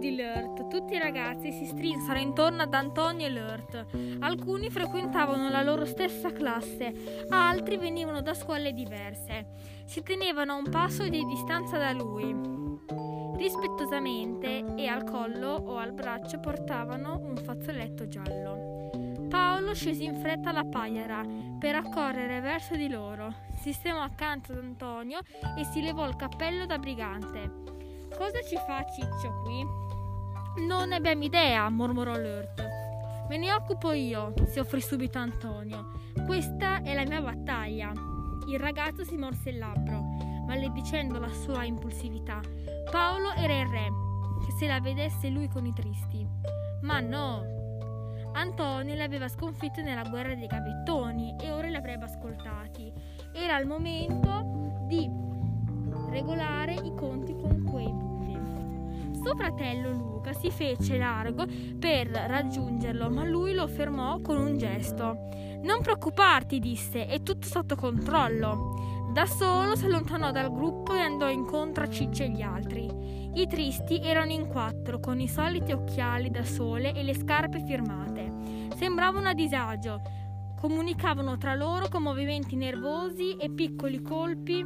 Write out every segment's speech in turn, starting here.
di Lurt. Tutti i ragazzi si strinsero intorno ad Antonio e Lurt. Alcuni frequentavano la loro stessa classe, altri venivano da scuole diverse. Si tenevano a un passo di distanza da lui. Rispettosamente e al collo o al braccio portavano un fazzoletto giallo. Paolo scese in fretta alla paiera per accorrere verso di loro. Sistemò accanto ad Antonio e si levò il cappello da brigante. Cosa ci fa Ciccio qui? Non ne abbiamo idea, mormorò Lurt. Me ne occupo io, si offrì subito Antonio. Questa è la mia battaglia. Il ragazzo si morse il labbro, maledicendo la sua impulsività. Paolo era il re, che se la vedesse lui con i tristi. Ma no! Antonio l'aveva sconfitto nella guerra dei gavettoni e ora li avrebbe ascoltati. Era il momento di regolare i conti con quei buffi. Suo fratello Luca si fece largo per raggiungerlo, ma lui lo fermò con un gesto. Non preoccuparti, disse, è tutto sotto controllo. Da solo si allontanò dal gruppo e andò incontro a Ciccio e gli altri. I tristi erano in quattro, con i soliti occhiali da sole e le scarpe firmate. Sembravano a disagio, comunicavano tra loro con movimenti nervosi e piccoli colpi.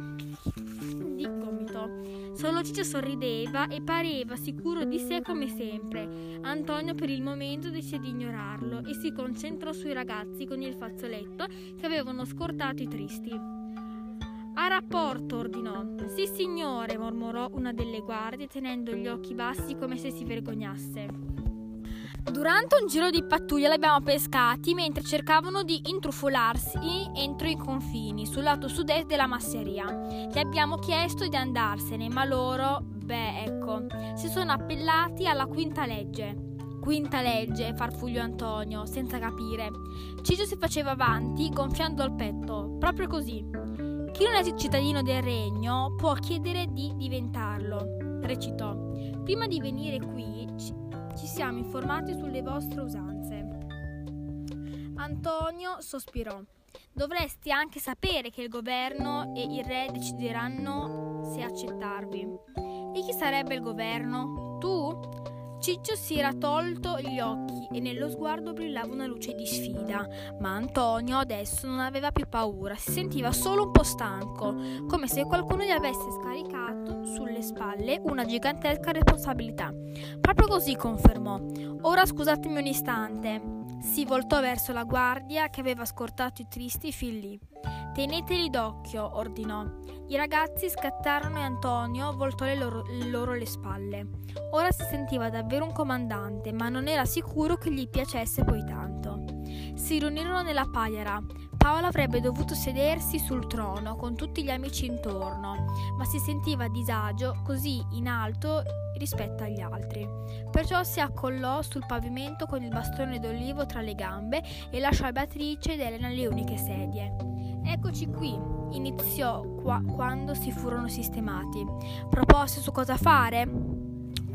Solo Ciccio sorrideva e pareva sicuro di sé come sempre. Antonio per il momento decise di ignorarlo e si concentrò sui ragazzi con il fazzoletto che avevano scortato i tristi. A rapporto, ordinò. Sì, signore, mormorò una delle guardie, tenendo gli occhi bassi come se si vergognasse. Durante un giro di pattuglia li abbiamo pescati mentre cercavano di intrufolarsi entro i confini sul lato sud-est della masseria. Gli abbiamo chiesto di andarsene, ma loro, beh, ecco, si sono appellati alla quinta legge. Quinta legge, farfugliò Antonio, senza capire. Ciccio si faceva avanti, gonfiando il petto, proprio così. Chi non è cittadino del regno può chiedere di diventarlo, recitò. Prima di venire qui ci siamo informati sulle vostre usanze. Antonio sospirò. Dovresti anche sapere che il governo e il re decideranno se accettarvi. E chi sarebbe il governo? Tu? Ciccio si era tolto gli occhi e nello sguardo brillava una luce di sfida, ma Antonio adesso non aveva più paura, si sentiva solo un po' stanco, come se qualcuno gli avesse scaricato sulle spalle una gigantesca responsabilità. Proprio così confermò. Ora scusatemi un istante. Si voltò verso la guardia che aveva scortato i tristi fin lì. Teneteli d'occhio, ordinò. I ragazzi scattarono e Antonio voltò le loro, loro, le spalle. Ora si sentiva davvero un comandante, ma non era sicuro che gli piacesse poi tanto. Si riunirono nella paiera. Paolo avrebbe dovuto sedersi sul trono con tutti gli amici intorno, ma si sentiva a disagio così in alto rispetto agli altri. Perciò si accollò sul pavimento con il bastone d'olivo tra le gambe e lasciò Beatrice ed Elena le uniche sedie. Eccoci qui, iniziò qua, quando si furono sistemati. Proposte su cosa fare?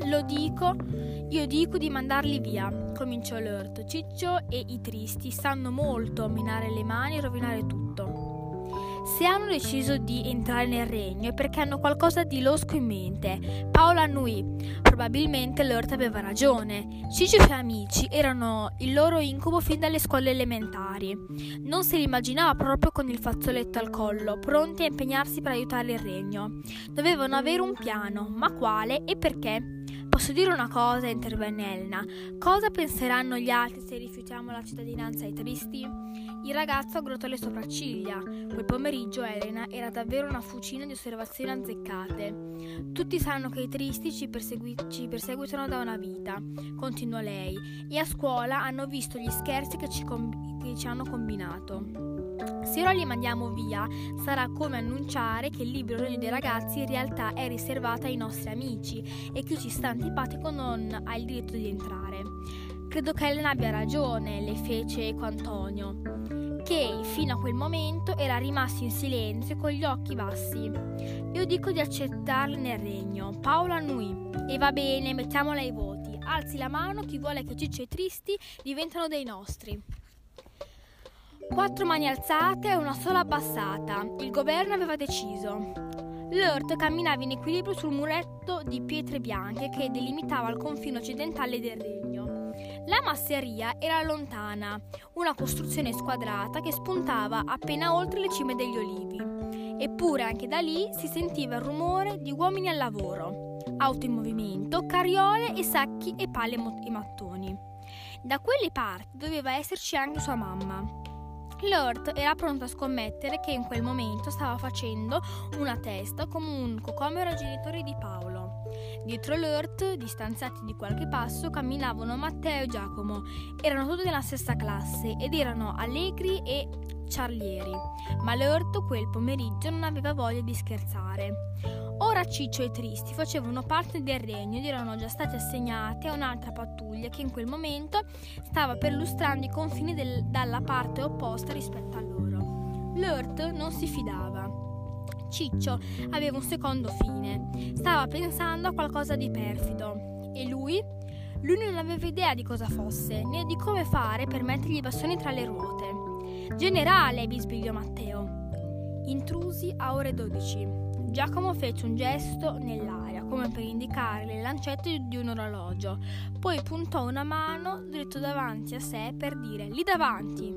Lo dico, io dico di mandarli via, cominciò Lurt. Ciccio e i tristi sanno molto minare le mani e rovinare tutto. Se hanno deciso di entrare nel regno è perché hanno qualcosa di losco in mente. Paolo annui. Probabilmente Lurt aveva ragione. Ciccio e i suoi amici erano il loro incubo fin dalle scuole elementari. Non se li immaginava proprio con il fazzoletto al collo, pronti a impegnarsi per aiutare il regno. Dovevano avere un piano, ma quale e perché? Posso dire una cosa, intervenne Elena. Cosa penseranno gli altri se rifiutiamo la cittadinanza ai tristi? Il ragazzo aggrottò le sopracciglia. Quel pomeriggio Elena era davvero una fucina di osservazioni azzeccate. Tutti sanno che i tristi ci, persegui- ci perseguitano da una vita, continuò lei, e a scuola hanno visto gli scherzi che ci, com- che ci hanno combinato. Se ora li mandiamo via, sarà come annunciare che il libro regno dei ragazzi in realtà è riservato ai nostri amici e chi ci sta antipatico non ha il diritto di entrare. Credo che Elena abbia ragione, le fece eco Antonio, che fino a quel momento era rimasto in silenzio con gli occhi bassi. Io dico di accettarli nel regno. Paolo annui. E va bene, mettiamola ai voti. Alzi la mano chi vuole che Ciccio e Tristi diventano dei nostri. Quattro mani alzate e una sola abbassata. Il governo aveva deciso. L'Earth camminava in equilibrio sul muretto di pietre bianche che delimitava il confine occidentale del regno. La masseria era lontana, una costruzione squadrata che spuntava appena oltre le cime degli olivi. Eppure anche da lì si sentiva il rumore di uomini al lavoro, auto in movimento, carriole e sacchi e pale e mattoni. Da quelle parti doveva esserci anche sua mamma. Lord era pronto a scommettere che in quel momento stava facendo una testa comunque come era genitori di Paolo. Dietro Lord, distanziati di qualche passo, camminavano Matteo e Giacomo. Erano tutti della stessa classe ed erano allegri e ciarlieri, ma Lord quel pomeriggio non aveva voglia di scherzare. Ora Ciccio e Tristi facevano parte del regno ed erano già stati assegnati a un'altra pattuglia che in quel momento stava perlustrando i confini del, dalla parte opposta rispetto a loro. Lurt non si fidava. Ciccio aveva un secondo fine. Stava pensando a qualcosa di perfido. E lui? Lui non aveva idea di cosa fosse, né di come fare per mettergli i bastoni tra le ruote. Generale, bisbigliò Matteo. Intrusi a ore 12. Giacomo fece un gesto nell'aria, come per indicare le lancette di un orologio, poi puntò una mano dritto davanti a sé per dire lì davanti.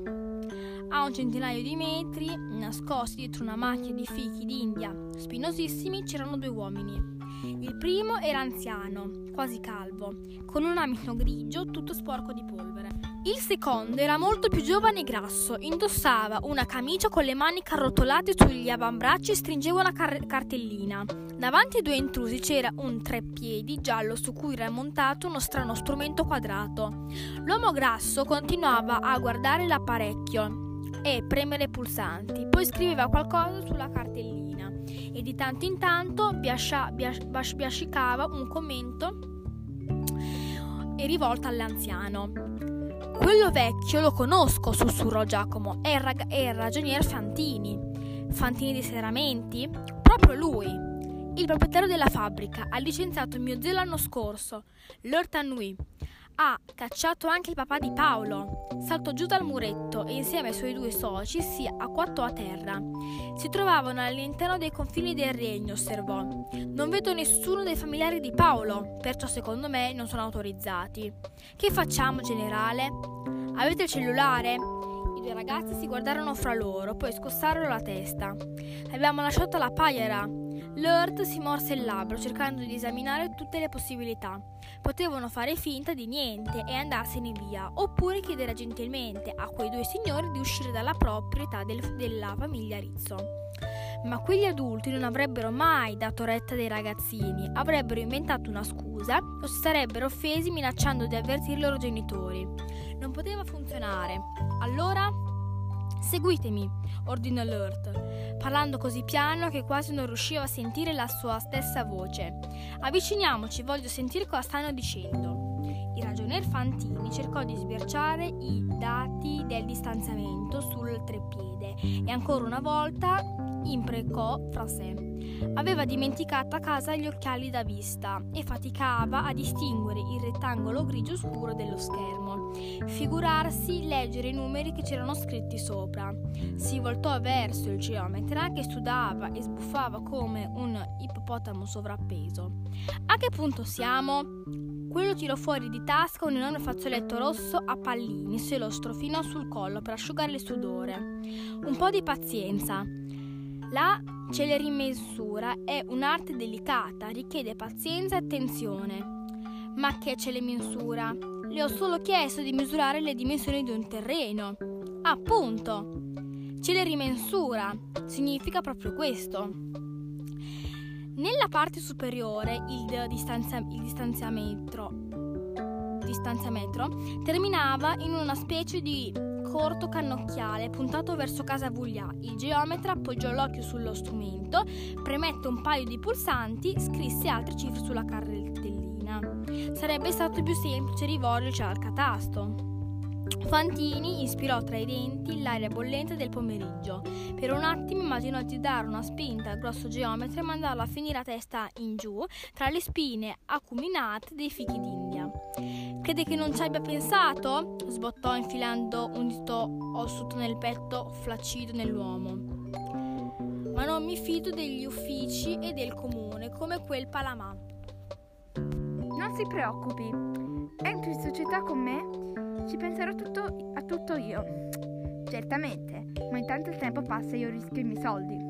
A un centinaio di metri, nascosti dietro una macchia di fichi d'India spinosissimi, c'erano due uomini. Il primo era anziano, quasi calvo, con un abito grigio tutto sporco di polvere. Il secondo era molto più giovane e grasso, indossava una camicia con le maniche arrotolate sugli avambracci e stringeva una car- cartellina. Davanti ai due intrusi c'era un treppiedi giallo su cui era montato uno strano strumento quadrato. L'uomo grasso continuava a guardare l'apparecchio e premere i pulsanti, poi scriveva qualcosa sulla cartellina e di tanto in tanto biascia, bias, biascicava un commento rivolto all'anziano. Quello vecchio lo conosco, sussurrò Giacomo. È il, rag- è il ragionier Fantini. Fantini dei serramenti? Proprio lui. Il proprietario della fabbrica ha licenziato mio zio l'anno scorso, Lord Tanui. Ha cacciato anche il papà di Paolo. Saltò giù dal muretto e insieme ai suoi due soci si acquattò a terra. Si trovavano all'interno dei confini del regno, osservò. Non vedo nessuno dei familiari di Paolo, perciò secondo me non sono autorizzati. Che facciamo, generale? Avete il cellulare? Due ragazzi si guardarono fra loro, poi scossarono la testa. Abbiamo lasciato la paiera. Lord si morse il labbro cercando di esaminare tutte le possibilità. Potevano fare finta di niente e andarsene via, oppure chiedere gentilmente a quei due signori di uscire dalla proprietà del, della famiglia Rizzo. Ma quegli adulti non avrebbero mai dato retta dei ragazzini, avrebbero inventato una scusa o si sarebbero offesi minacciando di avvertire i loro genitori. Non poteva funzionare. Allora Seguitemi, ordinò Lurt, parlando così piano che quasi non riusciva a sentire la sua stessa voce. Avviciniamoci, voglio sentire cosa stanno dicendo. Il ragionier Fantini cercò di sbirciare i dati del distanziamento sul treppiede e ancora una volta imprecò fra sé. Aveva dimenticato a casa gli occhiali da vista e faticava a distinguere il rettangolo grigio scuro dello schermo. Figurarsi leggere i numeri che c'erano scritti sopra. Si voltò verso il geometra che sudava e sbuffava come un ippopotamo sovrappeso. A che punto siamo? Quello tirò fuori di tasca un enorme fazzoletto rosso a pallini se lo strofinò sul collo per asciugare il sudore. Un po' di pazienza. La celerimensura è un'arte delicata, richiede pazienza e attenzione. Ma che celemensura? Le ho solo chiesto di misurare le dimensioni di un terreno. Appunto! Celerimensura significa proprio questo. Nella parte superiore il, distanzia- il distanziametro, distanziametro terminava in una specie di corto cannocchiale puntato verso casa Vuglia. Il geometra appoggiò l'occhio sullo strumento, premette un paio di pulsanti, scrisse altre cifre sulla cartellina. Sarebbe stato più semplice rivolgerci al catasto. Fantini ispirò tra i denti l'aria bollente del pomeriggio. Per un attimo immaginò di dare una spinta al grosso geometra e mandarlo a finire a testa in giù tra le spine acuminate dei fichi d'India. Crede che non ci abbia pensato? sbottò infilando un dito ossuto nel petto flaccido nell'uomo. Ma non mi fido degli uffici e del comune come quel Palamà. Non si preoccupi, entri in società con me, ci penserò tutto, a tutto io. Certamente, ma intanto il tempo passa e io rischio i miei soldi.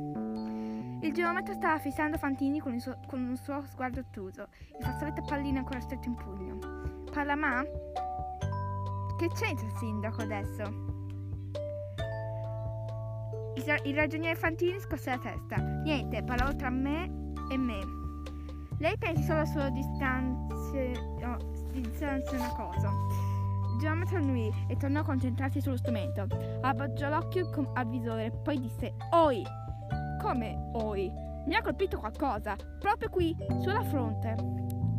Il geometra stava fissando Fantini con, suo, con un suo sguardo ottuso, il fazzoletto a palline ancora stretto in pugno. Palamà? Che c'entra il sindaco adesso? Il, il ragioniere Fantini scosse la testa. Niente, parlavo tra me e me. Lei pensi solo alla sua distanza, no, distanza una cosa. Geometra annui e tornò a concentrarsi sullo strumento. Appoggiò l'occhio al visore, poi disse: Oi! Come oi? Mi ha colpito qualcosa, proprio qui, sulla fronte.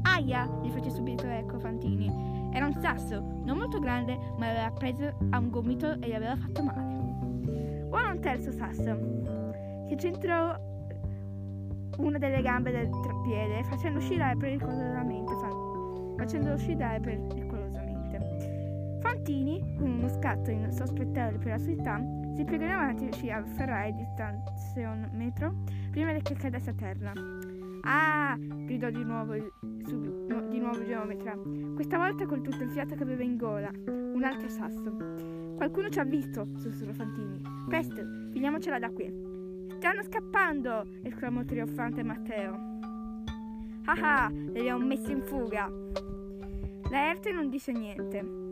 Aia! gli fece subito eco Fantini. Era un sasso, non molto grande, ma l'aveva preso a un gomito e gli aveva fatto male. Ora un terzo sasso, che centrò una delle gambe del trappiede, facendo oscillare pericolosamente, facendo oscillare pericolosamente. Fantini, con uno scatto insospettevole per la sua età, si piegò in avanti e riuscì a afferrare il distanziometro prima che cadesse a terra. Ah! gridò di nuovo il, sub, no, di nuovo il geometra, questa volta con tutto il fiato che aveva in gola. Un altro sasso. Qualcuno ci ha visto, sussurrò Fantini. Presto, finiamocela da qui. Stanno scappando! esclamò trionfante Matteo. Ah ah, li abbiamo messi in fuga! Laerte non disse niente.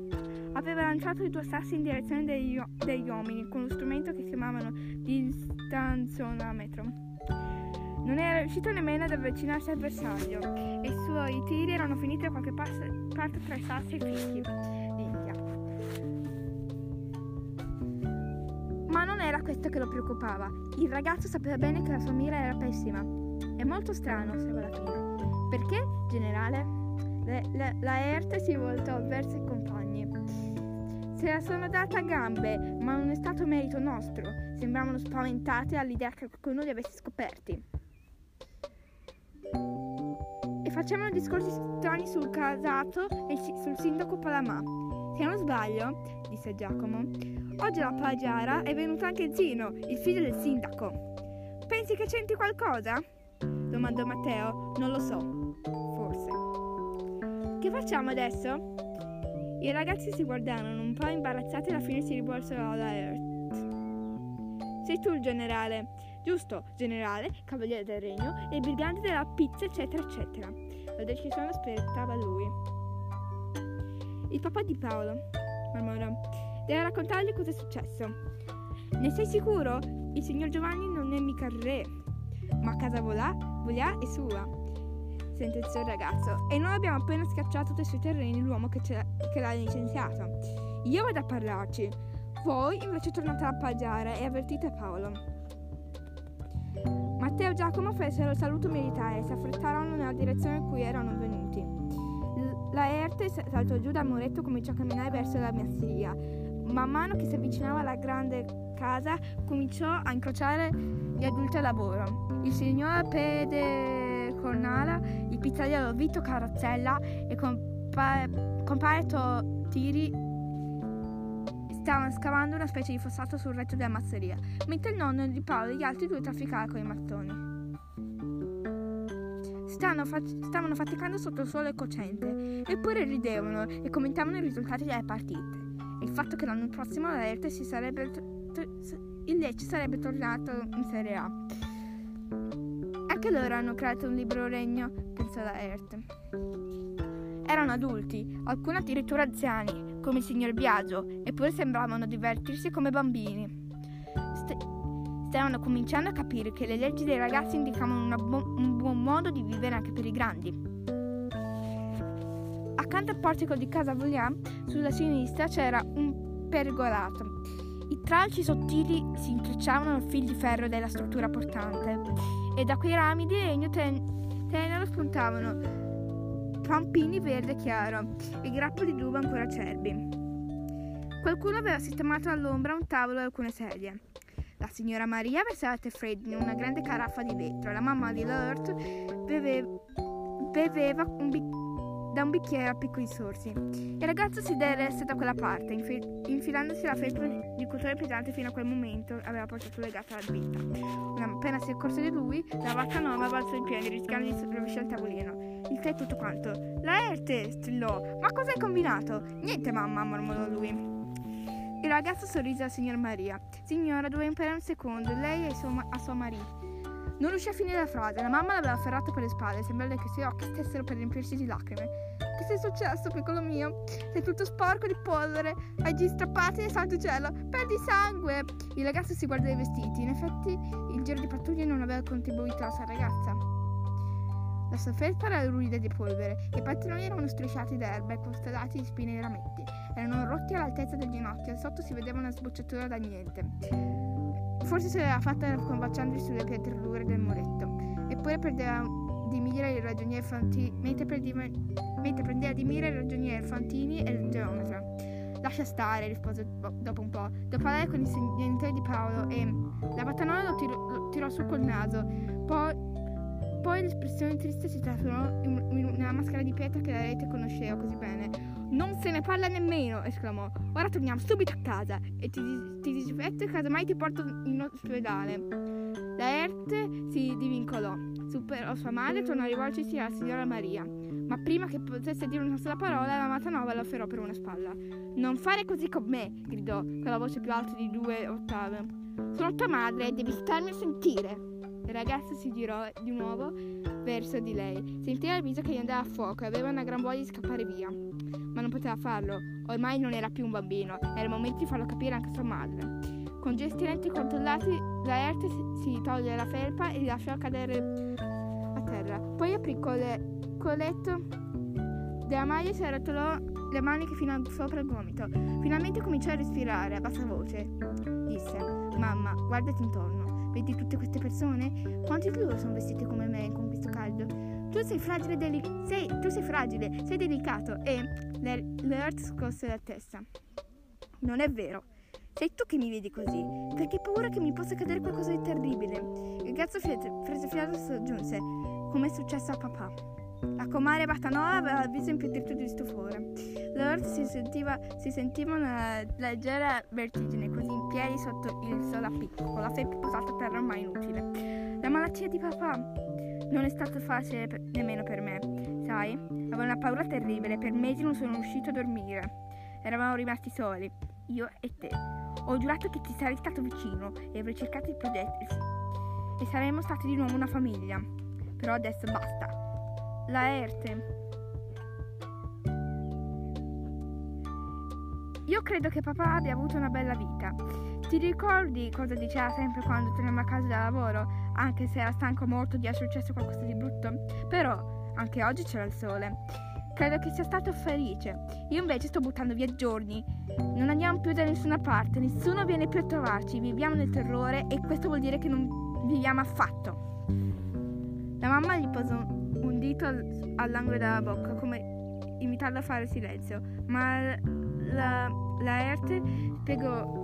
Aveva lanciato i due sassi in direzione degli, degli uomini con lo strumento che chiamavano distanziometro. Non era riuscito nemmeno ad avvicinarsi al bersaglio e i suoi tiri erano finiti da qualche parte tra i sassi e i fichi. Ma non era questo che lo preoccupava. Il ragazzo sapeva bene che la sua mira era pessima. È molto strano, osservò la fine. Perché, generale? Le, le, la Erte si voltò verso. Se la sono data a gambe, ma non è stato merito nostro. Sembravano spaventate all'idea che qualcuno li avesse scoperti. E facevano discorsi strani sul casato e sul sindaco Palamà. Se non sbaglio, disse Giacomo, oggi alla plagiara è venuto anche Zino, il figlio del sindaco. Pensi che c'entri qualcosa? domandò Matteo. Non lo so. Forse. Che facciamo adesso? I ragazzi si guardarono un po' imbarazzati e alla fine si rivolsero alla Earth. Sei tu il generale. Giusto, generale, cavaliere del regno e brigante della pizza, eccetera, eccetera. La decisione aspettava lui. Il papà di Paolo, mormorò. Devi raccontargli cosa è successo. Ne sei sicuro? Il signor Giovanni non è mica il re, ma casa volà, volà è sua. Sentenziò il ragazzo. E noi abbiamo appena schiacciato dai suoi terreni l'uomo che, che l'ha licenziato. Io vado a parlarci. Voi invece tornate a pagare e avvertite Paolo. Matteo e Giacomo fecero il saluto militare e si affrettarono nella direzione in cui erano venuti. La Erte saltò giù dal muretto e cominciò a camminare verso la masseria. Man mano che si avvicinava alla grande casa, cominciò a incrociare gli adulti al lavoro. Il signor Pede Cornala, il pizzaiolo Vito Carrozzella e compare, compare Tiri stavano scavando una specie di fossato sul retto della masseria, mentre il nonno di Paolo e gli altri due trafficavano con i mattoni. Stavano faticando sotto il sole cocente, eppure ridevano e commentavano i risultati delle partite. Il fatto che l'anno prossimo l'Aerte si sarebbe il Lecce sarebbe tornato in Serie A. Anche loro hanno creato un libro regno, pensò la Erte. Erano adulti, alcuni addirittura anziani, come il signor Biagio, eppure sembravano divertirsi come bambini. St- stavano cominciando a capire che le leggi dei ragazzi indicavano bu- un buon modo di vivere anche per i grandi. Accanto al portico di casa Vogliam, sulla sinistra c'era un pergolato. I tralci sottili si intrecciavano al fil di ferro della struttura portante e da quei rami di legno ten- tenero spuntavano pampini verde chiaro e grappoli d'uva ancora acerbi. Qualcuno aveva sistemato all'ombra un tavolo e alcune sedie. La signora Maria versava tè freddo in una grande caraffa di vetro. La mamma di Lurt beveva, beveva un, bic- da un bicchiere a piccoli sorsi. Il ragazzo si diresse da quella parte, infi- infilandosi la felpa di cotone pesante fino a quel momento aveva portato legata alla vita. Una appena si accorse di lui, la vacca nuova balzò in piedi, rischiando di rovesciare il tavolino. Il te tutto quanto. Laerte! strillò. Ma cosa hai combinato? Niente, mamma, mormorò lui. Il ragazzo sorrise alla signora Maria. Signora, dovevo imparare un secondo. Lei è suo, a sua marito. Non riuscì a finire la frase. La mamma l'aveva afferrato per le spalle. Sembrava che i suoi occhi stessero per riempirsi di lacrime. Che sei successo, piccolo mio? Sei tutto sporco di polvere. Hai gli strappati nel santo cielo. Perdi sangue. Il ragazzo si guardò i vestiti. In effetti, il giro di pattuglia non aveva contribuito alla sua ragazza. La sua felpa era ruvida di polvere, i pantaloni erano strisciati d'erba e costallati di spine e rametti. Erano rotti all'altezza del ginocchio e sotto si vedeva una sbocciatura da niente. Forse se l'era fatta combaciando sulle pietre dure del muretto. Eppure perdeva di mira il ragioniere Fantini, mentre, prendeva, mentre prendeva di mira il ragioniere Fantini e il geometra. Lascia stare, rispose dopo un po'. Devo parlare con i genitori di Paolo e la battanola lo, tiro, lo tirò su col naso. Poi poi l'espressione triste si trasformò in, una maschera di pietra che la rete conosceva così bene. Non se ne parla nemmeno, esclamò. Ora torniamo subito a casa e ti, ti disinfetto e casomai ti porto in ospedale. La Erte si divincolò, superò sua madre e tornò a rivolgersi alla signora Maria. Ma prima che potesse dire una sola parola, la matanova lo afferrò per una spalla. Non fare così con me, gridò con la voce più alta di due ottave. Sono tua madre e devi starmi a sentire. Il ragazzo si girò di nuovo verso di lei. Sentiva il viso che gli andava a fuoco e aveva una gran voglia di scappare via. Ma non poteva farlo. Ormai non era più un bambino. Era il momento di farlo capire anche a sua madre. Con gesti lenti controllati, Laerte si toglie la felpa e li lasciò cadere a terra. Poi aprì con le colletto della maglia e si arrotolò le maniche fino sopra il gomito. Finalmente cominciò a respirare a bassa voce. Disse: Mamma, guardati intorno. Vedi tutte queste persone? Quanti di loro sono vestiti come me questo caldo? Tu sei fragile, deli- sei, tu sei fragile, sei delicato e L'Earth scosse la testa. Non è vero. Sei tu che mi vedi così, perché hai paura che mi possa accadere qualcosa di terribile. Il gatto prese fiato e soggiunse, come è successo a papà. La comare Batanova aveva il viso impiattito di stupore. Lord si sentiva, si sentiva una leggera vertigine, così in piedi sotto il sole con la felpa posata a terra ormai inutile. La malattia di papà non è stato facile per, nemmeno per me, sai? Avevo una paura terribile, per mesi non sono riuscito a dormire. Eravamo rimasti soli, io e te. Ho giurato che ti sarei stato vicino e avrei cercato di proteggerti. E saremmo stati di nuovo una famiglia. Però adesso basta. Laerte. Io credo che papà abbia avuto una bella vita. Ti ricordi cosa diceva sempre quando torniamo a casa da lavoro, anche se era stanco molto di essere successo qualcosa di brutto? Però anche oggi c'era il sole. Credo che sia stato felice. Io invece sto buttando via giorni. Non andiamo più da nessuna parte, nessuno viene più a trovarci, viviamo nel terrore e questo vuol dire che non viviamo affatto. La mamma gli posò un dito all'angolo della bocca, come invitando a fare silenzio, ma la, la Erte spiegò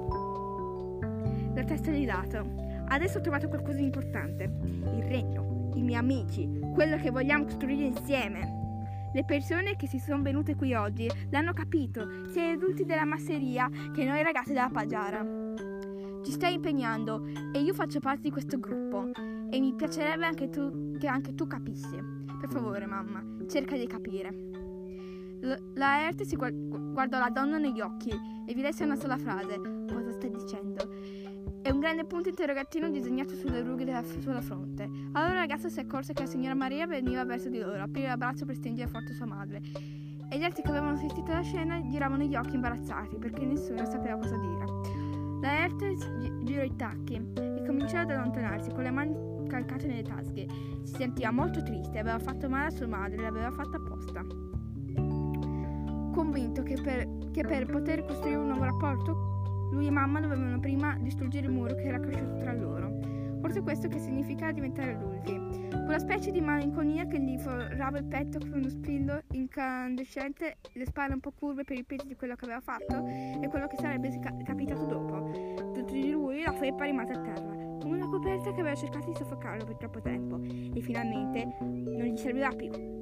la testa di lato. Adesso ho trovato qualcosa di importante. Il regno, i miei amici, quello che vogliamo costruire insieme. Le persone che si sono venute qui oggi l'hanno capito, sia gli adulti della masseria che noi ragazzi della Pagiara. Ci stai impegnando e io faccio parte di questo gruppo e mi piacerebbe anche tu, che anche tu capissi. Per favore, mamma, cerca di capire. L- la Erte si guardò la donna negli occhi e vi lesse una sola frase. Cosa stai dicendo? E un grande punto interrogativo disegnato sulle rughe della sua fronte. Allora il ragazzo si accorse che la signora Maria veniva verso di loro, aprì il braccio per stringere forte sua madre. E gli altri che avevano assistito alla scena giravano gli occhi imbarazzati perché nessuno sapeva cosa dire. La Erte girò i tacchi e cominciò ad allontanarsi con le mani calcate nelle tasche. Si sentiva molto triste, aveva fatto male a sua madre, l'aveva fatta apposta. Convinto che per, che per poter costruire un nuovo rapporto, lui e mamma dovevano prima distruggere il muro che era cresciuto tra loro. Forse questo che significa diventare adulti. Quella specie di malinconia che gli forrava il petto con uno spillo incandescente, le spalle un po' curve per il peso di quello che aveva fatto e quello che sarebbe capitato dopo. Tutto di lui la felpa rimase a terra come una coperta che aveva cercato di soffocarlo per troppo tempo e finalmente non gli servirà più.